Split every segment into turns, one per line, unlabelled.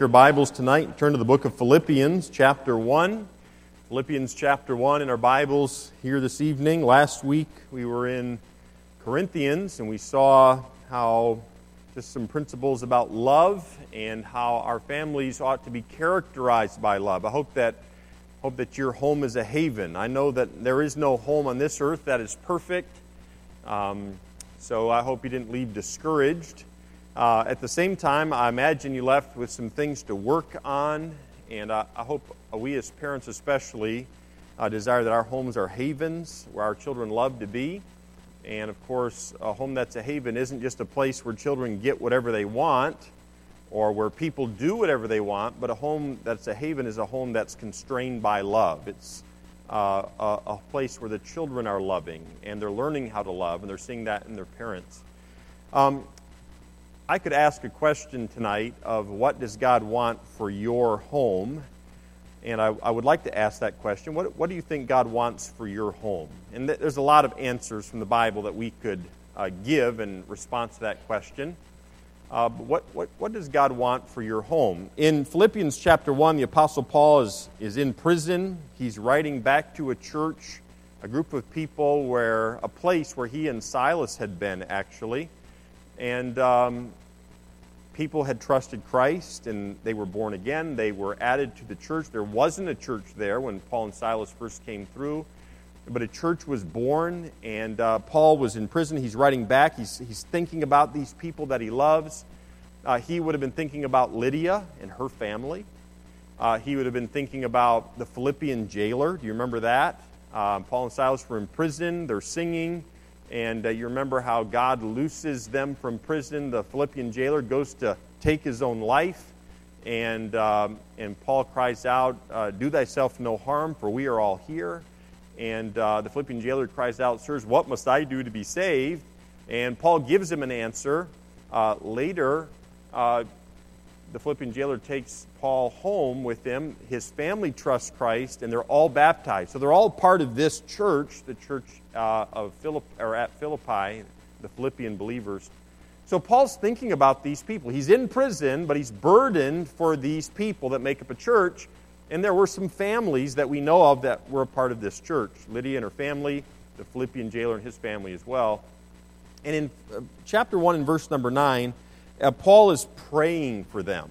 your Bibles tonight, turn to the book of Philippians, chapter 1. Philippians, chapter 1 in our Bibles here this evening. Last week we were in Corinthians and we saw how just some principles about love and how our families ought to be characterized by love. I hope that hope that your home is a haven. I know that there is no home on this earth that is perfect. Um, so I hope you didn't leave discouraged. Uh, at the same time, I imagine you left with some things to work on, and I, I hope we as parents, especially, uh, desire that our homes are havens where our children love to be. And of course, a home that's a haven isn't just a place where children get whatever they want or where people do whatever they want, but a home that's a haven is a home that's constrained by love. It's uh, a, a place where the children are loving and they're learning how to love and they're seeing that in their parents. Um, I could ask a question tonight of what does God want for your home? And I, I would like to ask that question. What, what, do you think God wants for your home? And th- there's a lot of answers from the Bible that we could uh, give in response to that question. Uh, what, what, what does God want for your home? In Philippians chapter 1, the Apostle Paul is, is in prison. He's writing back to a church, a group of people where, a place where he and Silas had been, actually. And um, people had trusted Christ and they were born again. They were added to the church. There wasn't a church there when Paul and Silas first came through, but a church was born, and uh, Paul was in prison. He's writing back, he's, he's thinking about these people that he loves. Uh, he would have been thinking about Lydia and her family. Uh, he would have been thinking about the Philippian jailer. Do you remember that? Uh, Paul and Silas were in prison, they're singing. And uh, you remember how God looses them from prison. The Philippian jailer goes to take his own life. And, um, and Paul cries out, uh, Do thyself no harm, for we are all here. And uh, the Philippian jailer cries out, Sirs, what must I do to be saved? And Paul gives him an answer. Uh, later, uh, the Philippian jailer takes Paul home with him. His family trusts Christ, and they're all baptized. So they're all part of this church, the church uh, of or at Philippi, the Philippian believers. So Paul's thinking about these people. He's in prison, but he's burdened for these people that make up a church. And there were some families that we know of that were a part of this church Lydia and her family, the Philippian jailer and his family as well. And in uh, chapter 1 and verse number 9, uh, Paul is praying for them.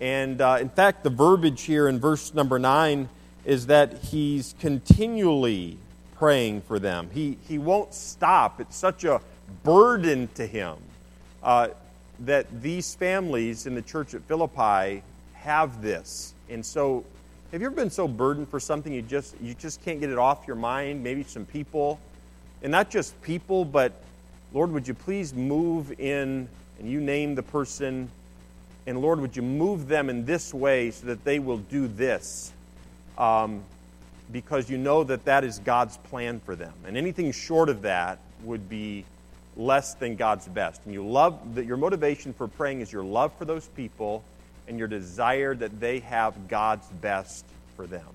And uh, in fact, the verbiage here in verse number 9 is that he's continually praying for them. He, he won't stop. It's such a burden to him uh, that these families in the church at Philippi have this. And so, have you ever been so burdened for something you just you just can't get it off your mind? Maybe some people, and not just people, but Lord, would you please move in and you name the person, and Lord, would you move them in this way so that they will do this? Um, because you know that that is God's plan for them. And anything short of that would be less than God's best. And you love that your motivation for praying is your love for those people and your desire that they have God's best for them.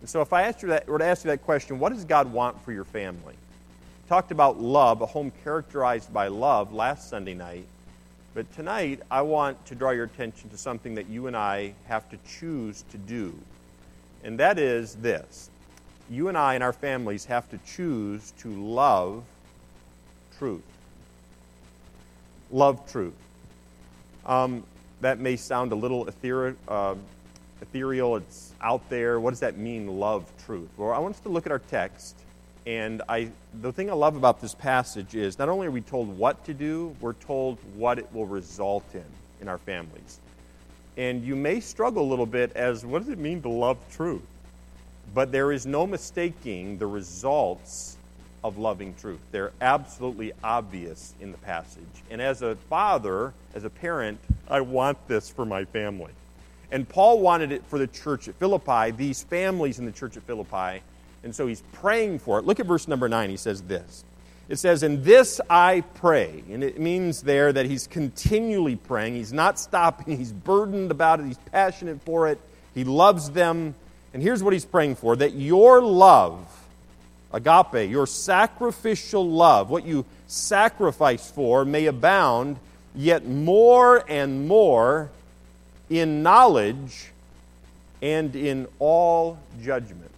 And so if I asked you that, were to ask you that question, what does God want for your family? talked about love, a home characterized by love last Sunday night. But tonight, I want to draw your attention to something that you and I have to choose to do. And that is this you and I and our families have to choose to love truth. Love truth. Um, that may sound a little uh, ethereal, it's out there. What does that mean, love truth? Well, I want us to look at our text and I, the thing I love about this passage is not only are we told what to do, we're told what it will result in in our families. And you may struggle a little bit as what does it mean to love truth? But there is no mistaking the results of loving truth. They're absolutely obvious in the passage. And as a father, as a parent, I want this for my family. And Paul wanted it for the church at Philippi, these families in the church at Philippi and so he's praying for it. Look at verse number 9. He says this. It says, In this I pray. And it means there that he's continually praying. He's not stopping. He's burdened about it. He's passionate for it. He loves them. And here's what he's praying for that your love, agape, your sacrificial love, what you sacrifice for, may abound yet more and more in knowledge and in all judgment.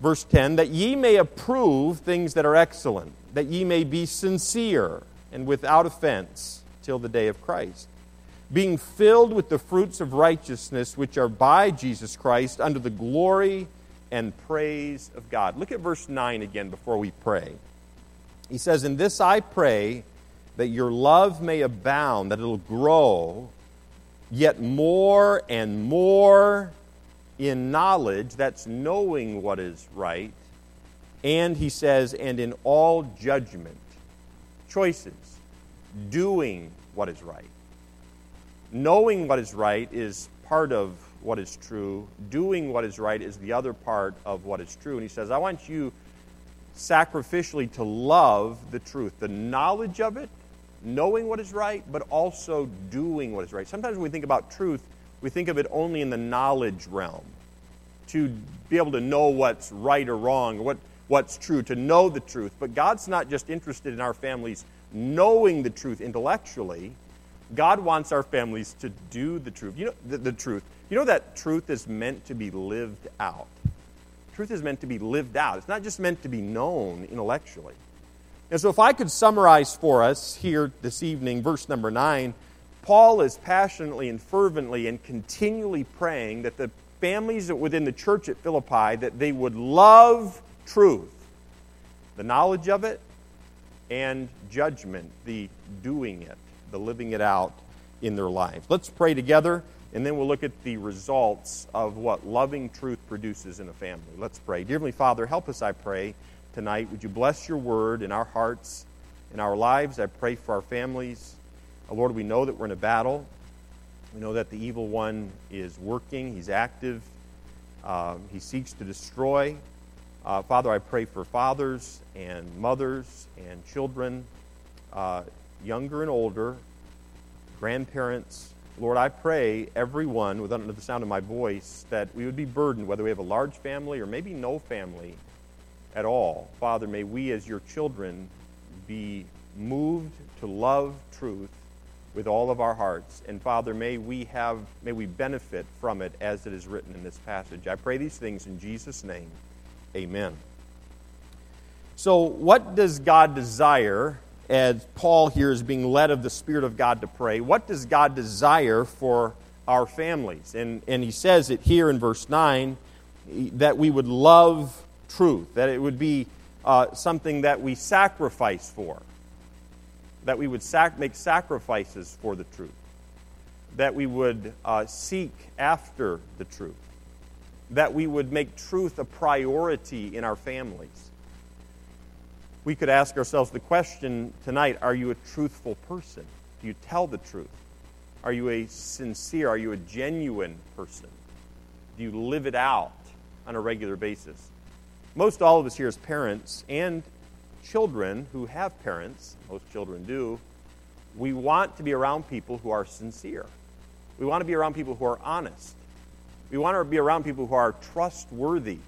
Verse 10 that ye may approve things that are excellent, that ye may be sincere and without offense till the day of Christ, being filled with the fruits of righteousness which are by Jesus Christ unto the glory and praise of God. Look at verse 9 again before we pray. He says, In this I pray that your love may abound, that it'll grow yet more and more in knowledge, that's knowing what is right, and he says, and in all judgment, choices, doing what is right. Knowing what is right is part of what is true. Doing what is right is the other part of what is true. And he says, I want you sacrificially to love the truth, the knowledge of it, knowing what is right, but also doing what is right. Sometimes when we think about truth, we think of it only in the knowledge realm. To be able to know what's right or wrong, what, what's true, to know the truth. But God's not just interested in our families knowing the truth intellectually. God wants our families to do the truth. You know the, the truth. You know that truth is meant to be lived out. Truth is meant to be lived out. It's not just meant to be known intellectually. And so, if I could summarize for us here this evening, verse number 9, Paul is passionately and fervently and continually praying that the families within the church at Philippi that they would love truth, the knowledge of it, and judgment, the doing it, the living it out in their lives. Let's pray together, and then we'll look at the results of what loving truth produces in a family. Let's pray. Dear Heavenly Father, help us, I pray tonight. Would you bless your word in our hearts, in our lives? I pray for our families. Uh, Lord, we know that we're in a battle. We know that the evil one is working, he's active, uh, he seeks to destroy. Uh, Father, I pray for fathers and mothers and children, uh, younger and older, grandparents. Lord, I pray everyone, without the sound of my voice, that we would be burdened, whether we have a large family or maybe no family, at all. Father, may we as your children be moved to love truth with all of our hearts. And Father, may we have may we benefit from it as it is written in this passage. I pray these things in Jesus name. Amen. So, what does God desire as Paul here is being led of the Spirit of God to pray? What does God desire for our families? And, and he says it here in verse 9 that we would love truth, that it would be uh, something that we sacrifice for, that we would sac- make sacrifices for the truth, that we would uh, seek after the truth, that we would make truth a priority in our families. We could ask ourselves the question tonight are you a truthful person? Do you tell the truth? Are you a sincere, are you a genuine person? Do you live it out on a regular basis? most all of us here as parents and children who have parents, most children do, we want to be around people who are sincere. We want to be around people who are honest. We want to be around people who are trustworthy.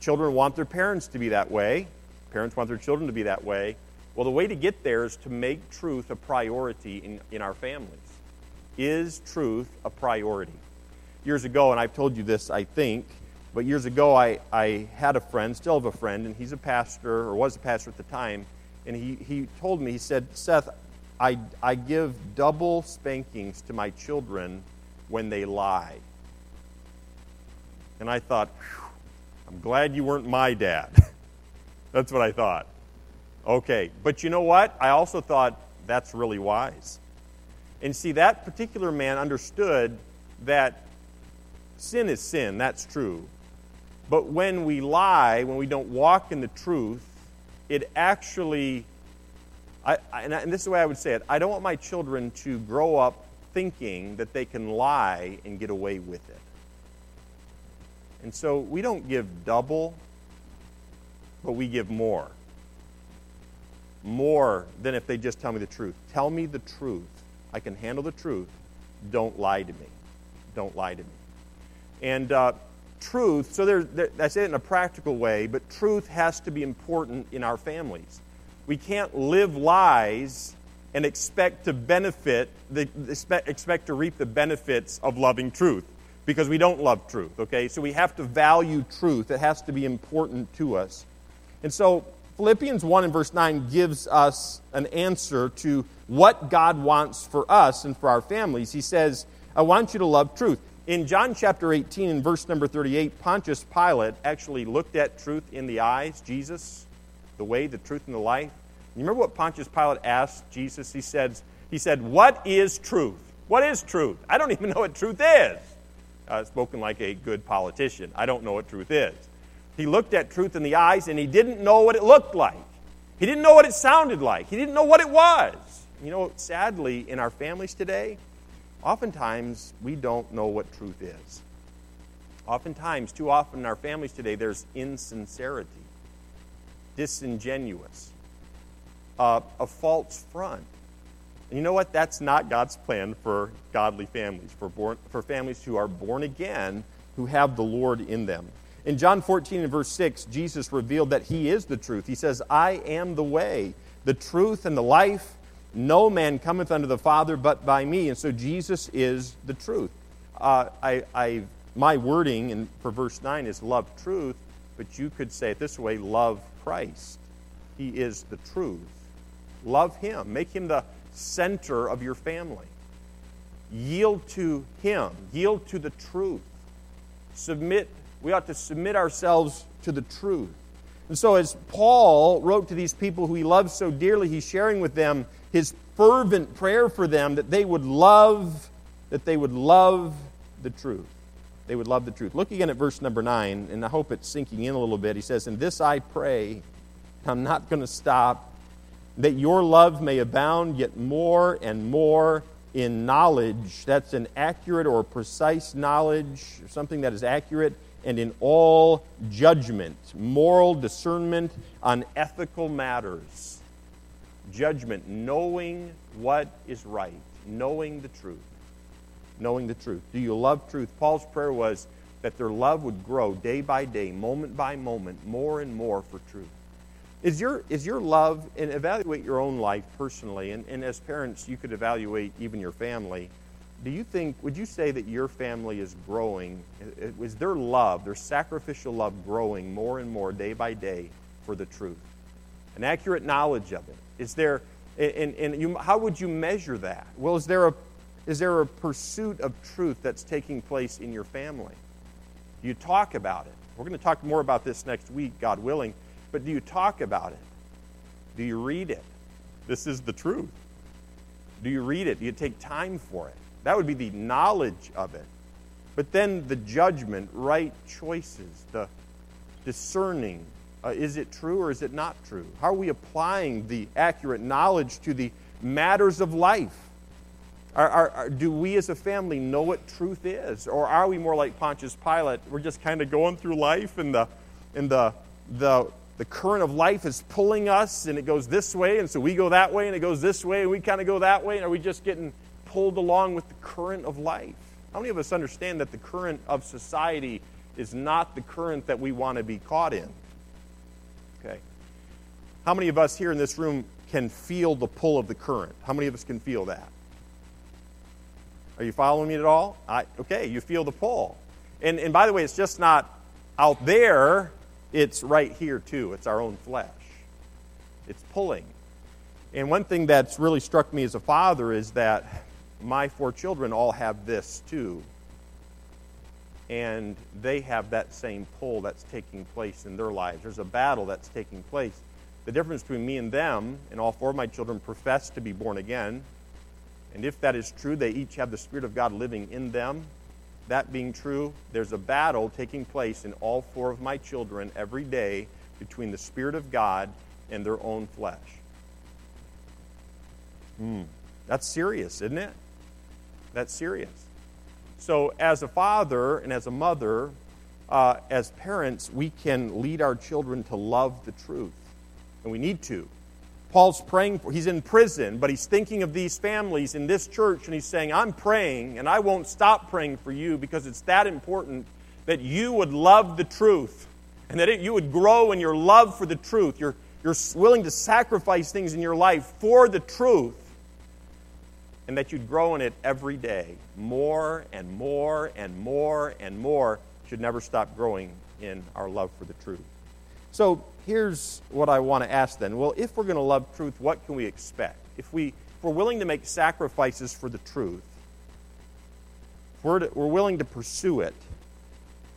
Children want their parents to be that way. Parents want their children to be that way. Well, the way to get there is to make truth a priority in, in our families. Is truth a priority? Years ago, and I've told you this, I think, but years ago, I, I had a friend, still have a friend, and he's a pastor, or was a pastor at the time, and he, he told me, he said, Seth, I, I give double spankings to my children when they lie. And I thought, I'm glad you weren't my dad. that's what I thought. Okay, but you know what? I also thought that's really wise. And see, that particular man understood that sin is sin, that's true. But when we lie, when we don't walk in the truth, it actually, I, I, and this is the way I would say it I don't want my children to grow up thinking that they can lie and get away with it. And so we don't give double, but we give more. More than if they just tell me the truth. Tell me the truth. I can handle the truth. Don't lie to me. Don't lie to me. And uh, truth, so there, there, I say it in a practical way, but truth has to be important in our families. We can't live lies and expect to benefit, the, expect, expect to reap the benefits of loving truth because we don't love truth, okay? So we have to value truth. It has to be important to us. And so Philippians 1 and verse 9 gives us an answer to what God wants for us and for our families. He says, I want you to love truth. In John chapter 18 and verse number 38, Pontius Pilate actually looked at truth in the eyes, Jesus, the way, the truth, and the life. You remember what Pontius Pilate asked Jesus? He said, he said, What is truth? What is truth? I don't even know what truth is. Uh, spoken like a good politician. I don't know what truth is. He looked at truth in the eyes and he didn't know what it looked like. He didn't know what it sounded like. He didn't know what it was. You know, sadly, in our families today, oftentimes we don't know what truth is. Oftentimes, too often in our families today, there's insincerity, disingenuous, uh, a false front. And you know what? That's not God's plan for godly families, for, born, for families who are born again, who have the Lord in them. In John 14 and verse 6, Jesus revealed that He is the truth. He says, I am the way, the truth, and the life. No man cometh unto the Father but by me. And so Jesus is the truth. Uh, I, I, my wording in, for verse 9 is love truth, but you could say it this way love Christ. He is the truth. Love Him. Make Him the center of your family. Yield to Him. Yield to the truth. Submit we ought to submit ourselves to the truth. And so, as Paul wrote to these people who he loves so dearly, he's sharing with them his fervent prayer for them that they would love, that they would love the truth. They would love the truth. Look again at verse number 9, and I hope it's sinking in a little bit. He says, And this I pray, I'm not going to stop, that your love may abound yet more and more in knowledge. That's an accurate or precise knowledge, something that is accurate and in all judgment, moral discernment on ethical matters. Judgment, knowing what is right, knowing the truth. Knowing the truth. Do you love truth? Paul's prayer was that their love would grow day by day, moment by moment, more and more for truth. Is your, is your love, and evaluate your own life personally, and, and as parents, you could evaluate even your family do you think, would you say that your family is growing? Is their love, their sacrificial love, growing more and more day by day for the truth? An accurate knowledge of it. Is there, and, and you, how would you measure that? Well, is there, a, is there a pursuit of truth that's taking place in your family? Do you talk about it? We're going to talk more about this next week, God willing. But do you talk about it? Do you read it? This is the truth. Do you read it? Do you take time for it? That would be the knowledge of it. But then the judgment, right choices, the discerning. Uh, is it true or is it not true? How are we applying the accurate knowledge to the matters of life? Are, are, are, do we as a family know what truth is? Or are we more like Pontius Pilate? We're just kind of going through life and the, and the, the, the current of life is pulling us and it goes this way, and so we go that way and it goes this way and we kind of go that way. And are we just getting pulled along with the current of life. How many of us understand that the current of society is not the current that we want to be caught in? How many of us here in this room can feel the pull of the current? How many of us can feel that? Are you following me at all? I, okay, you feel the pull. And, and by the way, it's just not out there, it's right here too. It's our own flesh. It's pulling. And one thing that's really struck me as a father is that my four children all have this too. And they have that same pull that's taking place in their lives. There's a battle that's taking place. The difference between me and them, and all four of my children profess to be born again. And if that is true, they each have the Spirit of God living in them. That being true, there's a battle taking place in all four of my children every day between the Spirit of God and their own flesh. Hmm. That's serious, isn't it? That's serious. So, as a father and as a mother, uh, as parents, we can lead our children to love the truth. And we need to. Paul's praying for, he's in prison, but he's thinking of these families in this church, and he's saying, I'm praying, and I won't stop praying for you because it's that important that you would love the truth and that it, you would grow in your love for the truth. You're, you're willing to sacrifice things in your life for the truth and that you'd grow in it every day, more and more and more and more, should never stop growing in our love for the truth. So here's what I want to ask then. Well, if we're going to love truth, what can we expect? If, we, if we're willing to make sacrifices for the truth, if we're, to, we're willing to pursue it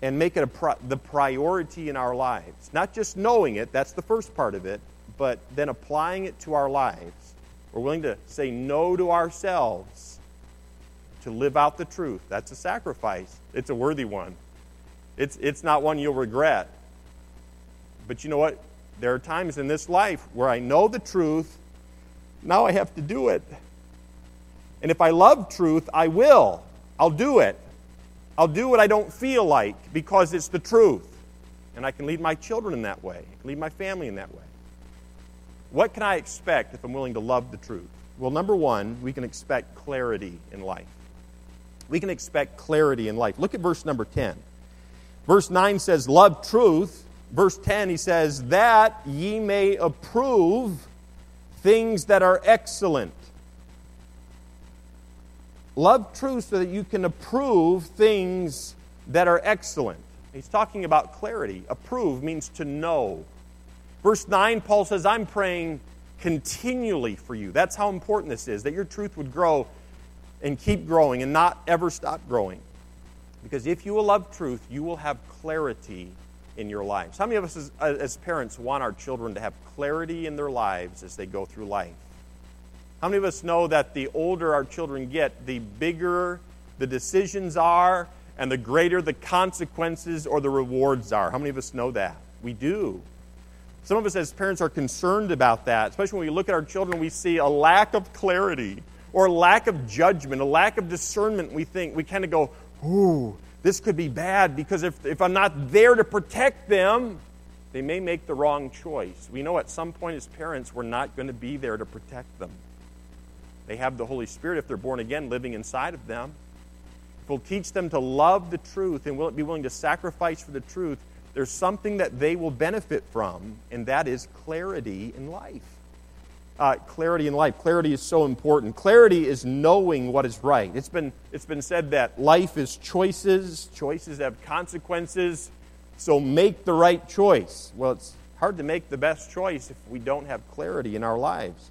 and make it a the priority in our lives, not just knowing it, that's the first part of it, but then applying it to our lives, we're willing to say no to ourselves to live out the truth. That's a sacrifice. It's a worthy one. It's, it's not one you'll regret. But you know what? There are times in this life where I know the truth, now I have to do it. And if I love truth, I will. I'll do it. I'll do what I don't feel like because it's the truth. And I can lead my children in that way, I can lead my family in that way. What can I expect if I'm willing to love the truth? Well, number one, we can expect clarity in life. We can expect clarity in life. Look at verse number 10. Verse 9 says, Love truth. Verse 10, he says, That ye may approve things that are excellent. Love truth so that you can approve things that are excellent. He's talking about clarity. Approve means to know. Verse 9, Paul says, I'm praying continually for you. That's how important this is, that your truth would grow and keep growing and not ever stop growing. Because if you will love truth, you will have clarity in your lives. How many of us as, as, parents want our children to have clarity in their lives as they go through life? How many of us know that the older our children get, the bigger the decisions are and the greater the consequences or the rewards are? How many of us know that? We do. Some of us as parents are concerned about that, especially when we look at our children, we see a lack of clarity or lack of judgment, a lack of discernment. We think, we kind of go, ooh, this could be bad because if, if I'm not there to protect them, they may make the wrong choice. We know at some point as parents, we're not going to be there to protect them. They have the Holy Spirit, if they're born again, living inside of them. If we'll teach them to love the truth and will be willing to sacrifice for the truth, there's something that they will benefit from, and that is clarity in life. Uh, clarity in life. Clarity is so important. Clarity is knowing what is right. It's been, it's been said that life is choices, choices have consequences, so make the right choice. Well, it's hard to make the best choice if we don't have clarity in our lives.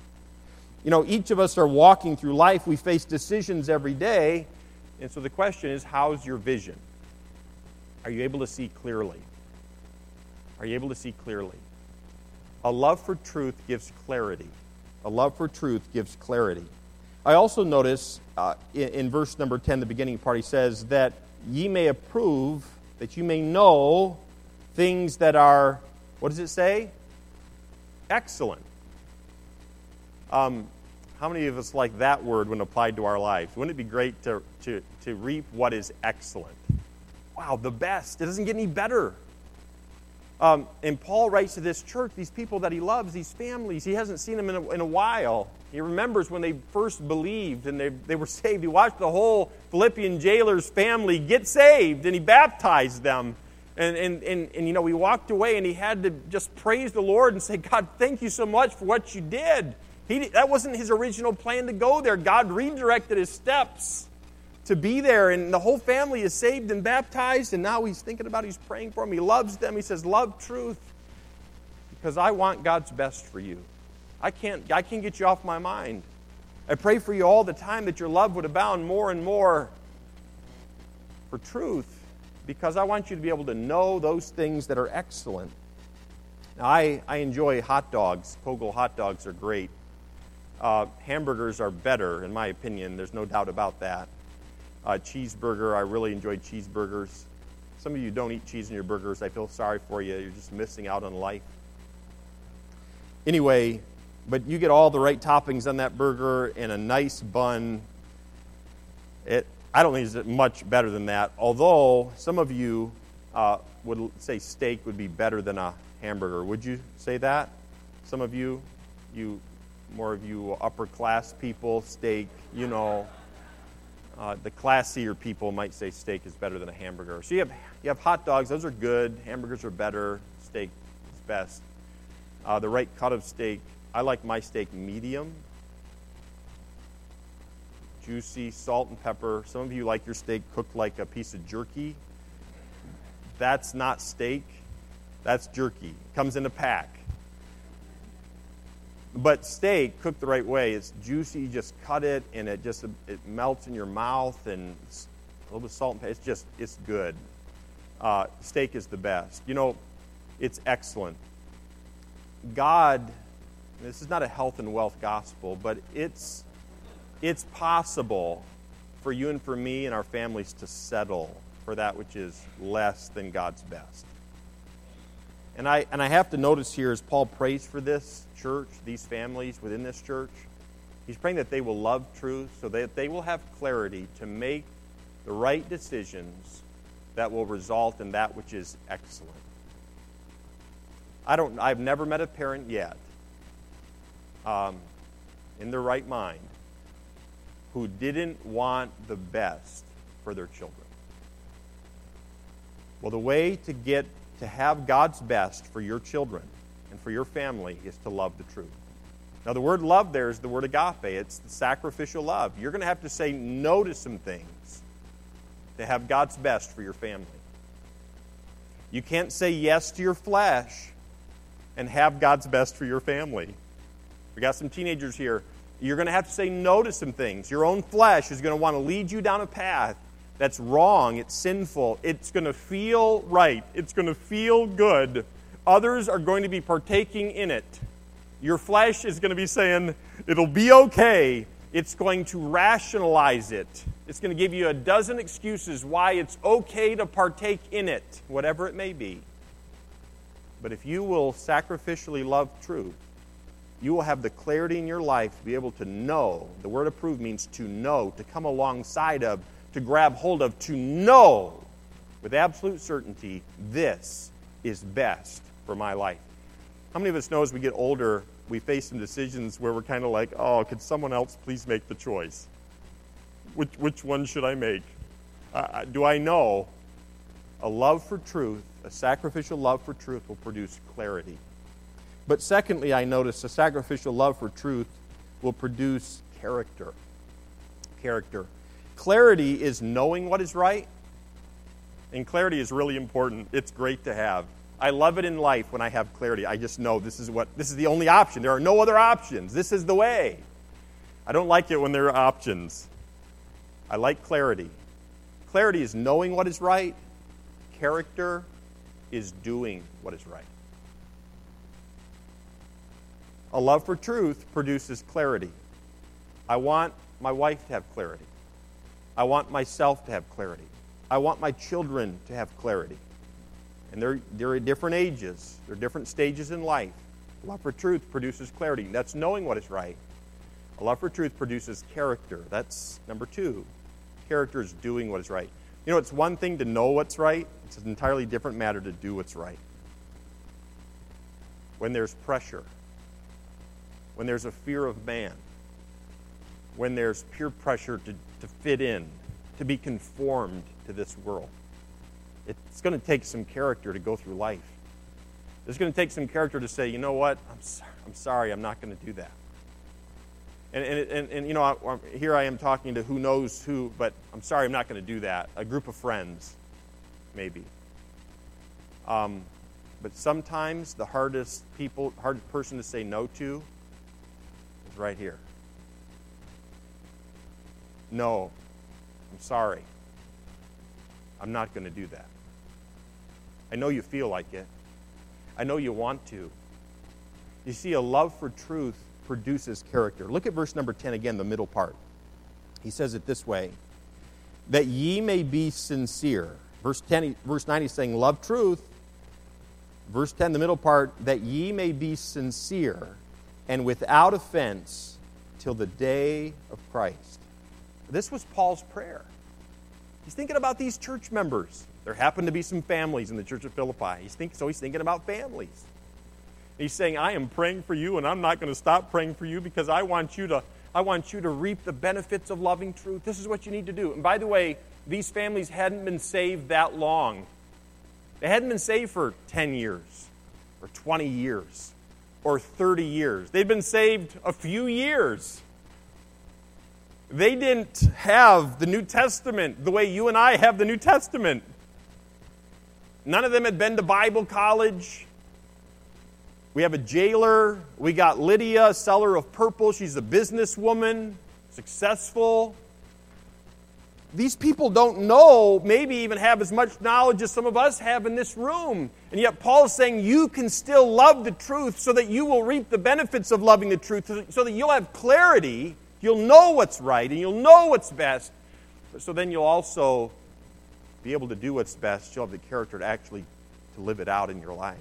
You know, each of us are walking through life, we face decisions every day, and so the question is how's your vision? Are you able to see clearly? Are you able to see clearly? A love for truth gives clarity. A love for truth gives clarity. I also notice uh, in, in, verse number 10, the beginning part, he says, that ye may approve, that you may know things that are, what does it say? Excellent. Um, how many of us like that word when applied to our lives? Wouldn't it be great to, to, to reap what is excellent? Wow, the best. It doesn't get any better. Um, and Paul writes to this church, these people that he loves, these families. He hasn't seen them in a, in a while. He remembers when they first believed and they, they were saved. He watched the whole Philippian jailer's family get saved and he baptized them. And, and, and, and, you know, he walked away and he had to just praise the Lord and say, God, thank you so much for what you did. He, that wasn't his original plan to go there. God redirected his steps to be there. And the whole family is saved and baptized. And now he's thinking about, he's praying for them. He loves them. He says, Love truth because I want God's best for you. I can't, I can't get you off my mind. I pray for you all the time that your love would abound more and more for truth because I want you to be able to know those things that are excellent. Now, I, I enjoy hot dogs. Koegel hot dogs are great. Uh, hamburgers are better, in my opinion. There's no doubt about that. Uh, cheeseburger, I really enjoy cheeseburgers. Some of you don't eat cheese in your burgers. I feel sorry for you. You're just missing out on life. Anyway, but you get all the right toppings on that burger and a nice bun. It, I don't think it's much better than that, although some of you uh, would say steak would be better than a hamburger. Would you say that? Some of you, you more of you upper class people, steak, you know, uh, the classier people might say steak is better than a hamburger. So you have, you have hot dogs, those are good. Hamburgers are better. Steak is best. Uh, the right cut of steak, I like my steak medium. juicy, salt and pepper. Some of you like your steak cooked like a piece of jerky. That's not steak, that's jerky. It comes in a pack. But steak cooked the right way, it's juicy. You just cut it, and it just it melts in your mouth, and a little bit of salt and pepper. It's just it's good. Uh, steak is the best. You know, it's excellent. God, this is not a health and wealth gospel, but it's it's possible for you and for me and our families to settle for that which is less than God's best. And I, and I have to notice here as Paul prays for this church, these families within this church, he's praying that they will love truth so that they will have clarity to make the right decisions that will result in that which is excellent. I don't, I've never met a parent yet um, in their right mind who didn't want the best for their children. Well, the way to get to have God's best for your children and for your family is to love the truth. Now, the word love there is the word agape. It's the sacrificial love. You're going to have to say no to some things to have God's best for your family. You can't say yes to your flesh and have God's best for your family. We got some teenagers here. You're going to have to say no to some things. Your own flesh is going to want to lead you down a path that's wrong, it's sinful, it's going to feel right, it's going to feel good. Others are going to be partaking in it. Your flesh is going to be saying, it'll be okay. It's going to rationalize it. It's going to give you a dozen excuses why it's okay to partake in it, whatever it may be. But if you will sacrificially love truth, you will have the clarity in your life to be able to know. The word approve means to know, to come alongside of, to grab hold of, to know with absolute certainty this is best for my life. How many of us know as we get older, we face some decisions where we're kind of like, oh, could someone else please make the choice? Which, which one should I make? Uh, do I know a love for truth, a sacrificial love for truth, will produce clarity? But secondly, I notice a sacrificial love for truth will produce character. Character. Clarity is knowing what is right, and clarity is really important. It's great to have. I love it in life when I have clarity. I just know this is what this is the only option. There are no other options. This is the way. I don't like it when there are options. I like clarity. Clarity is knowing what is right. Character is doing what is right. A love for truth produces clarity. I want my wife to have clarity. I want myself to have clarity. I want my children to have clarity. And they're, they're at different ages, they're different stages in life. A love for truth produces clarity. That's knowing what is right. A love for truth produces character. That's number two. Character is doing what is right. You know, it's one thing to know what's right, it's an entirely different matter to do what's right. When there's pressure, when there's a fear of man, when there's peer pressure to, to fit in, to be conformed to this world. It's going to take some character to go through life. It's going to take some character to say, you know what, I'm, so, I'm sorry, I'm not going to do that. And, and, and, and, you know, I, here I am talking to who knows who, but I'm sorry, I'm not going to do that. A group of friends, maybe. Um, but sometimes the hardest people, hardest person to say no to is right here. No, I'm sorry. I'm not going to do that. I know you feel like it. I know you want to. You see, a love for truth produces character. Look at verse number 10 again, the middle part. He says it this way that ye may be sincere. Verse 10, verse 9, he's saying, Love truth. Verse 10, the middle part, that ye may be sincere and without offense till the day of Christ. This was Paul's prayer. He's thinking about these church members. There happen to be some families in the church of Philippi. He's think, so he's thinking about families. He's saying, I am praying for you, and I'm not going to stop praying for you because I want you to, I want you to reap the benefits of loving truth. This is what you need to do. And by the way, these families hadn't been saved that long. They hadn't been saved for 10 years or 20 years or 30 years. They'd been saved a few years. They didn't have the New Testament the way you and I have the New Testament. None of them had been to Bible college. We have a jailer. We got Lydia, seller of purple. She's a businesswoman, successful. These people don't know, maybe even have as much knowledge as some of us have in this room. And yet, Paul is saying you can still love the truth so that you will reap the benefits of loving the truth, so that you'll have clarity, you'll know what's right, and you'll know what's best. So then you'll also be able to do what's best. You'll have the character to actually to live it out in your lives.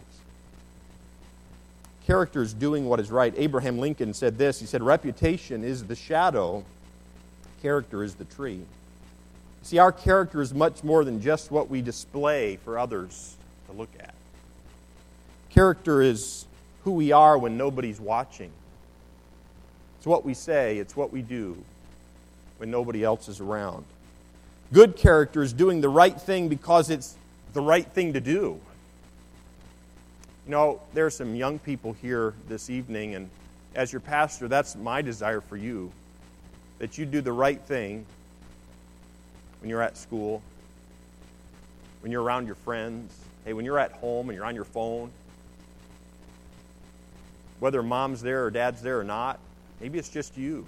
Character is doing what is right. Abraham Lincoln said this. He said, Reputation is the shadow, character is the tree. See, our character is much more than just what we display for others to look at. Character is who we are when nobody's watching. It's what we say, it's what we do when nobody else is around. Good character is doing the right thing because it's the right thing to do. You know, there are some young people here this evening, and as your pastor, that's my desire for you that you do the right thing when you're at school, when you're around your friends, hey, when you're at home and you're on your phone, whether mom's there or dad's there or not, maybe it's just you.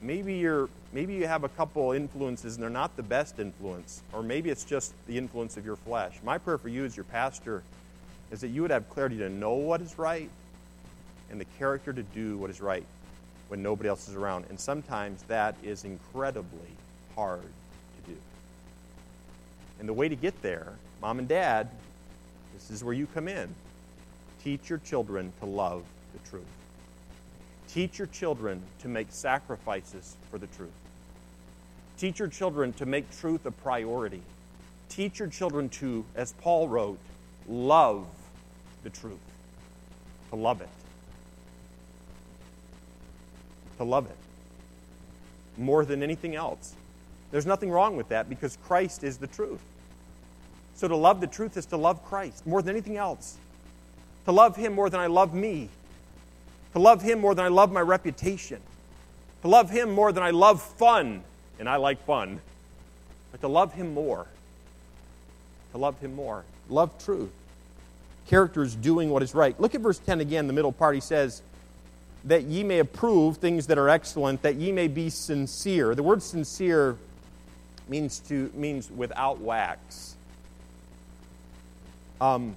Maybe you're maybe you have a couple influences and they're not the best influence, or maybe it's just the influence of your flesh. My prayer for you as your pastor is that you would have clarity to know what is right and the character to do what is right when nobody else is around. And sometimes that is incredibly hard to do. and the way to get there, mom and dad, this is where you come in. Teach your children to love the truth. Teach your children to make sacrifices for the truth. Teach your children to make truth a priority. Teach your children to, as Paul wrote, love the truth. To love it. To love it. More than anything else. There's nothing wrong with that because Christ is the truth. So to love the truth is to love Christ more than anything else. To love Him more than I love me. To love Him more than I love my reputation. To love Him more than I love fun, and I like fun. But to love Him more. To love Him more. Love truth. Character is doing what is right. Look at verse 10 again, the middle part. He says, That ye may approve things that are excellent, that ye may be sincere. The word sincere means to means without wax. Um,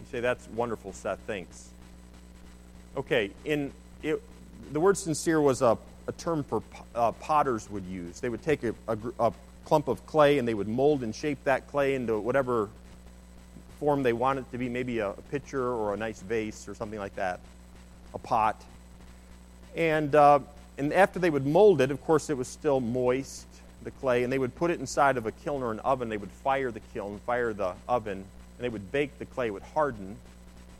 you say that's wonderful, Seth. Thanks. Okay, in it, the word sincere was a, a term for uh, potters would use. They would take a, a, a clump of clay and they would mold and shape that clay into whatever form they want it to be, maybe a, a pitcher or a nice vase or something like that, a pot. And, uh, and after they would mold it, of course, it was still moist the clay, and they would put it inside of a kiln or an oven. They would fire the kiln, fire the oven, and they would bake the clay. It would harden,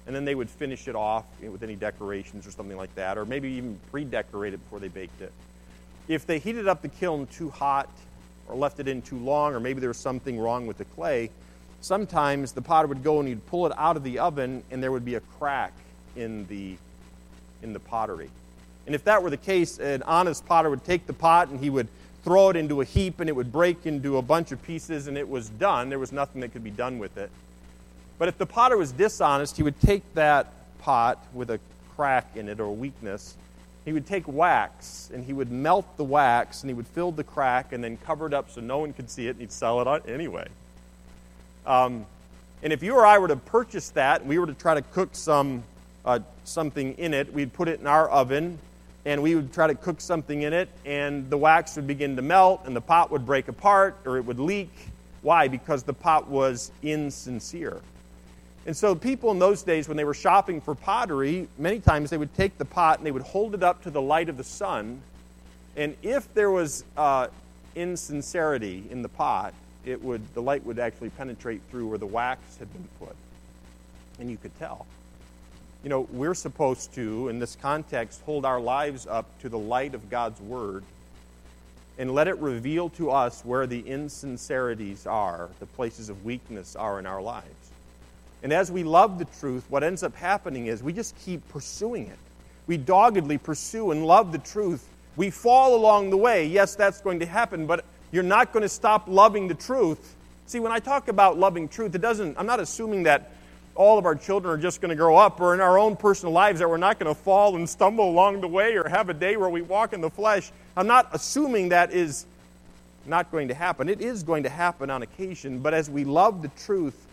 and then they would finish it off with any decorations or something like that, or maybe even pre-decorate it before they baked it. If they heated up the kiln too hot, or left it in too long, or maybe there was something wrong with the clay, sometimes the potter would go and he'd pull it out of the oven, and there would be a crack in the in the pottery. And if that were the case, an honest potter would take the pot and he would throw it into a heap and it would break into a bunch of pieces and it was done. There was nothing that could be done with it. But if the potter was dishonest, he would take that pot with a crack in it or weakness. He would take wax and he would melt the wax and he would fill the crack and then cover it up so no one could see it and he'd sell it anyway. Um, and if you or I were to purchase that and we were to try to cook some uh, something in it, we'd put it in our oven and we would try to cook something in it, and the wax would begin to melt, and the pot would break apart or it would leak. Why? Because the pot was insincere. And so, people in those days, when they were shopping for pottery, many times they would take the pot and they would hold it up to the light of the sun. And if there was uh, insincerity in the pot, it would, the light would actually penetrate through where the wax had been put. And you could tell you know, we're supposed to, in this context, hold our lives up to the light of God's Word and let it reveal to us where the insincerities are, the places of weakness are in our lives. And as we love the truth, what ends up happening is we just keep pursuing it. We doggedly pursue and love the truth We fall along the way. Yes, that's going to happen, but you're not going to stop loving the truth. See, when I talk about loving truth, it doesn't, I'm not assuming that all of our children are just going to grow up or in our own personal lives that we're not going to fall and stumble along the way or have a day where we walk in the flesh. I'm not assuming that is not going to happen. It is going to happen on occasion, but as we love the truth,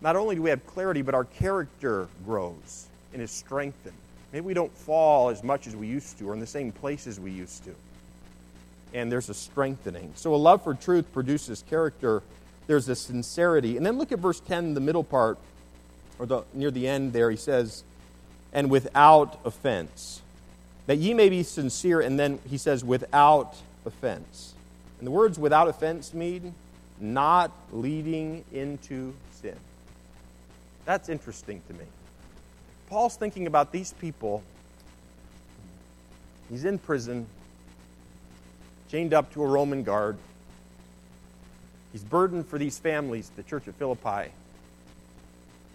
not only do we have clarity, but our character grows and is strengthened. Maybe we don't fall as much as we used to or in the same places we used to. And there's a strengthening. So a love for truth produces character. There's a sincerity. And then look at verse 10, the middle part, or the, near the end there. He says, and without offense. That ye may be sincere. And then he says, without offense. And the words without offense mean not leading into sin. That's interesting to me. Paul's thinking about these people. He's in prison, chained up to a Roman guard. He's burdened for these families, the church at Philippi,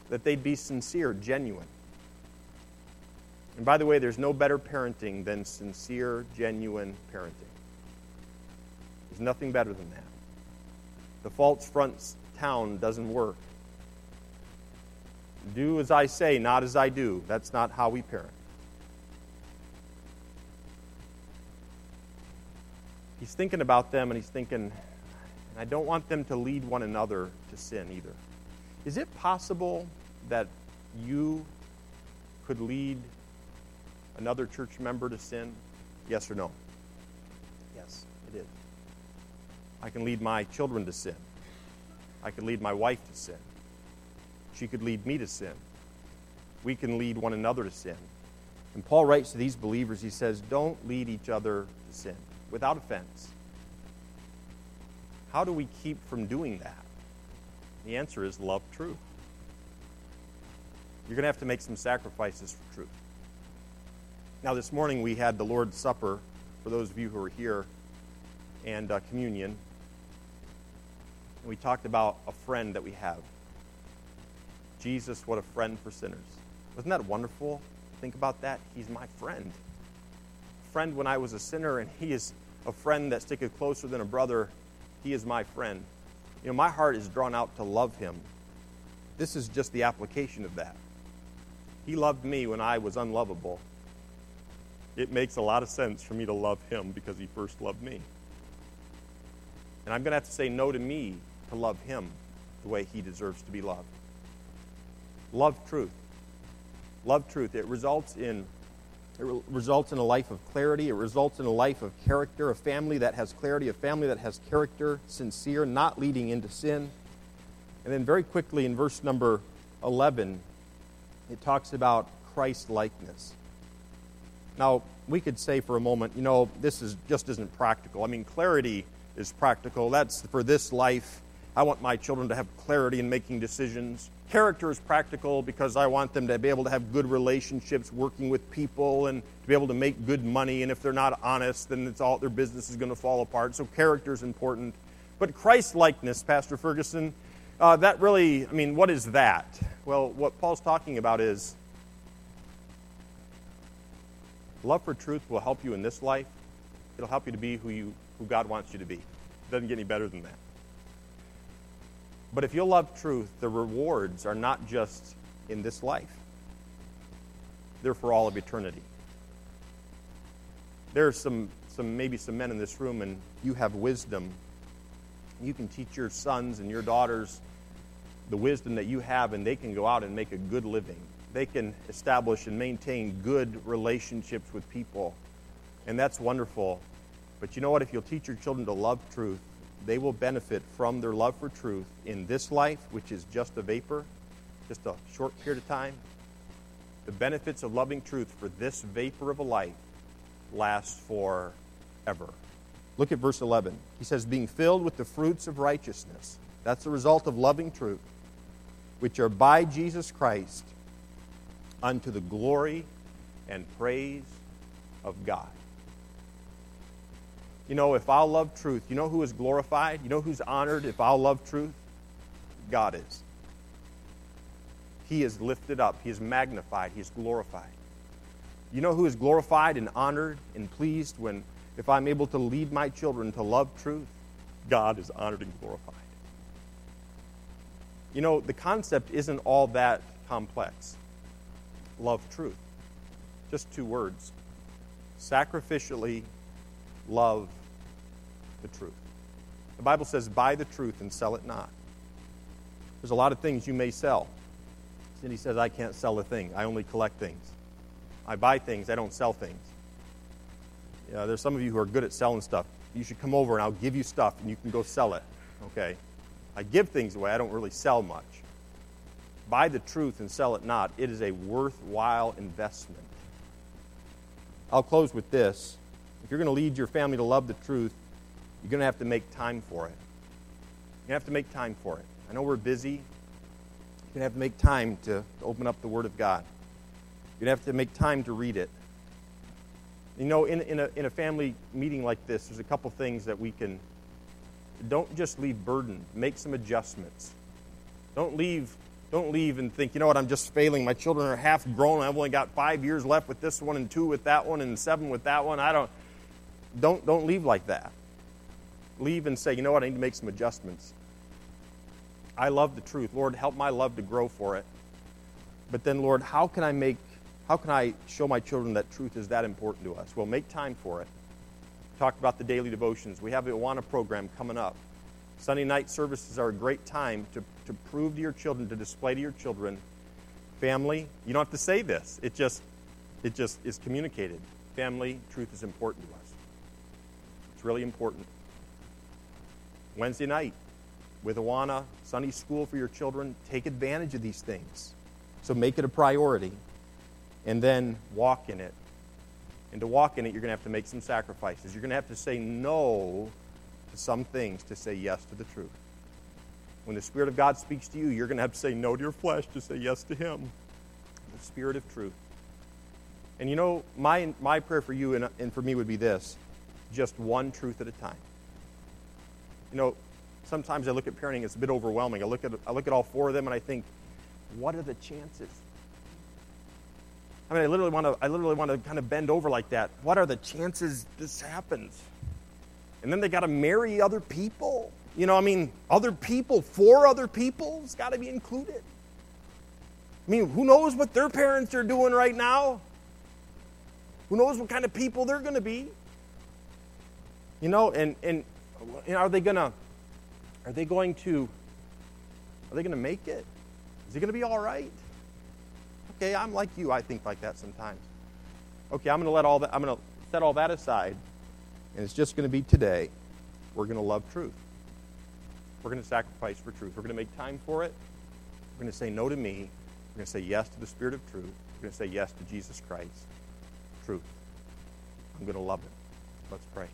that they'd be sincere, genuine. And by the way, there's no better parenting than sincere, genuine parenting. There's nothing better than that. The false front town doesn't work. Do as I say, not as I do. That's not how we parent. He's thinking about them and he's thinking, and I don't want them to lead one another to sin either. Is it possible that you could lead another church member to sin? Yes or no? Yes, it is. I can lead my children to sin. I can lead my wife to sin. She could lead me to sin. We can lead one another to sin. And Paul writes to these believers, he says, Don't lead each other to sin without offense. How do we keep from doing that? The answer is love truth. You're going to have to make some sacrifices for truth. Now, this morning we had the Lord's Supper for those of you who are here and uh, communion. And we talked about a friend that we have Jesus, what a friend for sinners. Wasn't that wonderful? Think about that. He's my friend. Friend when I was a sinner, and he is a friend that sticketh closer than a brother. He is my friend. You know, my heart is drawn out to love him. This is just the application of that. He loved me when I was unlovable. It makes a lot of sense for me to love him because he first loved me. And I'm going to have to say no to me to love him the way he deserves to be loved. Love truth. Love truth. It results in it re- results in a life of clarity. It results in a life of character, a family that has clarity, a family that has character, sincere, not leading into sin. And then, very quickly, in verse number 11, it talks about Christ likeness. Now, we could say for a moment, you know, this is just isn't practical. I mean, clarity is practical. That's for this life. I want my children to have clarity in making decisions. Character is practical because I want them to be able to have good relationships working with people and to be able to make good money. And if they're not honest, then it's all their business is going to fall apart. So character is important. But Christ likeness, Pastor Ferguson, uh, that really, I mean, what is that? Well, what Paul's talking about is love for truth will help you in this life. It'll help you to be who you who God wants you to be. It doesn't get any better than that. But if you'll love truth, the rewards are not just in this life, they're for all of eternity. There are some, some maybe some men in this room, and you have wisdom. You can teach your sons and your daughters the wisdom that you have, and they can go out and make a good living. They can establish and maintain good relationships with people. And that's wonderful. But you know what? If you'll teach your children to love truth, they will benefit from their love for truth in this life, which is just a vapor, just a short period of time. The benefits of loving truth for this vapor of a life last forever. Look at verse 11. He says, Being filled with the fruits of righteousness. That's the result of loving truth, which are by Jesus Christ unto the glory and praise of God. You know, if I'll love truth, you know who is glorified? You know who's honored if I'll love truth? God is. He is lifted up, He is magnified, He is glorified. You know who is glorified and honored and pleased when, if I'm able to lead my children to love truth? God is honored and glorified. You know, the concept isn't all that complex. Love truth. Just two words. Sacrificially love the truth. The Bible says, buy the truth and sell it not. There's a lot of things you may sell. Cindy says, I can't sell a thing. I only collect things. I buy things, I don't sell things. You know, there's some of you who are good at selling stuff. You should come over and I'll give you stuff and you can go sell it. Okay? I give things away, I don't really sell much. Buy the truth and sell it not. It is a worthwhile investment. I'll close with this. You're going to lead your family to love the truth, you're going to have to make time for it. You're going to have to make time for it. I know we're busy. You're going to have to make time to, to open up the Word of God. You're going to have to make time to read it. You know, in, in, a, in a family meeting like this, there's a couple things that we can. Don't just leave burdened. Make some adjustments. Don't leave, don't leave and think, you know what, I'm just failing. My children are half grown. I've only got five years left with this one and two with that one and seven with that one. I don't. Don't, don't leave like that. Leave and say, you know what, I need to make some adjustments. I love the truth. Lord, help my love to grow for it. But then, Lord, how can I make, how can I show my children that truth is that important to us? Well, make time for it. Talked about the daily devotions. We have the Awana program coming up. Sunday night services are a great time to, to prove to your children, to display to your children, family, you don't have to say this. It just, it just is communicated. Family, truth is important to us. Really important. Wednesday night with Awana, Sunday school for your children, take advantage of these things. So make it a priority and then walk in it. And to walk in it, you're going to have to make some sacrifices. You're going to have to say no to some things to say yes to the truth. When the Spirit of God speaks to you, you're going to have to say no to your flesh to say yes to Him. The Spirit of truth. And you know, my, my prayer for you and, and for me would be this just one truth at a time. You know, sometimes I look at parenting, it's a bit overwhelming. I look at, I look at all four of them and I think, what are the chances? I mean, I literally want to, I literally want to kind of bend over like that. What are the chances this happens? And then they got to marry other people. You know, I mean, other people, four other people, it's got to be included. I mean, who knows what their parents are doing right now? Who knows what kind of people they're going to be? You know, and, and you know, are they gonna are they going to are they gonna make it? Is it gonna be all right? Okay, I'm like you, I think like that sometimes. Okay, I'm gonna let all that I'm gonna set all that aside, and it's just gonna be today. We're gonna love truth. We're gonna sacrifice for truth. We're gonna make time for it. We're gonna say no to me. We're gonna say yes to the Spirit of truth. We're gonna say yes to Jesus Christ. Truth. I'm gonna love it. Let's pray.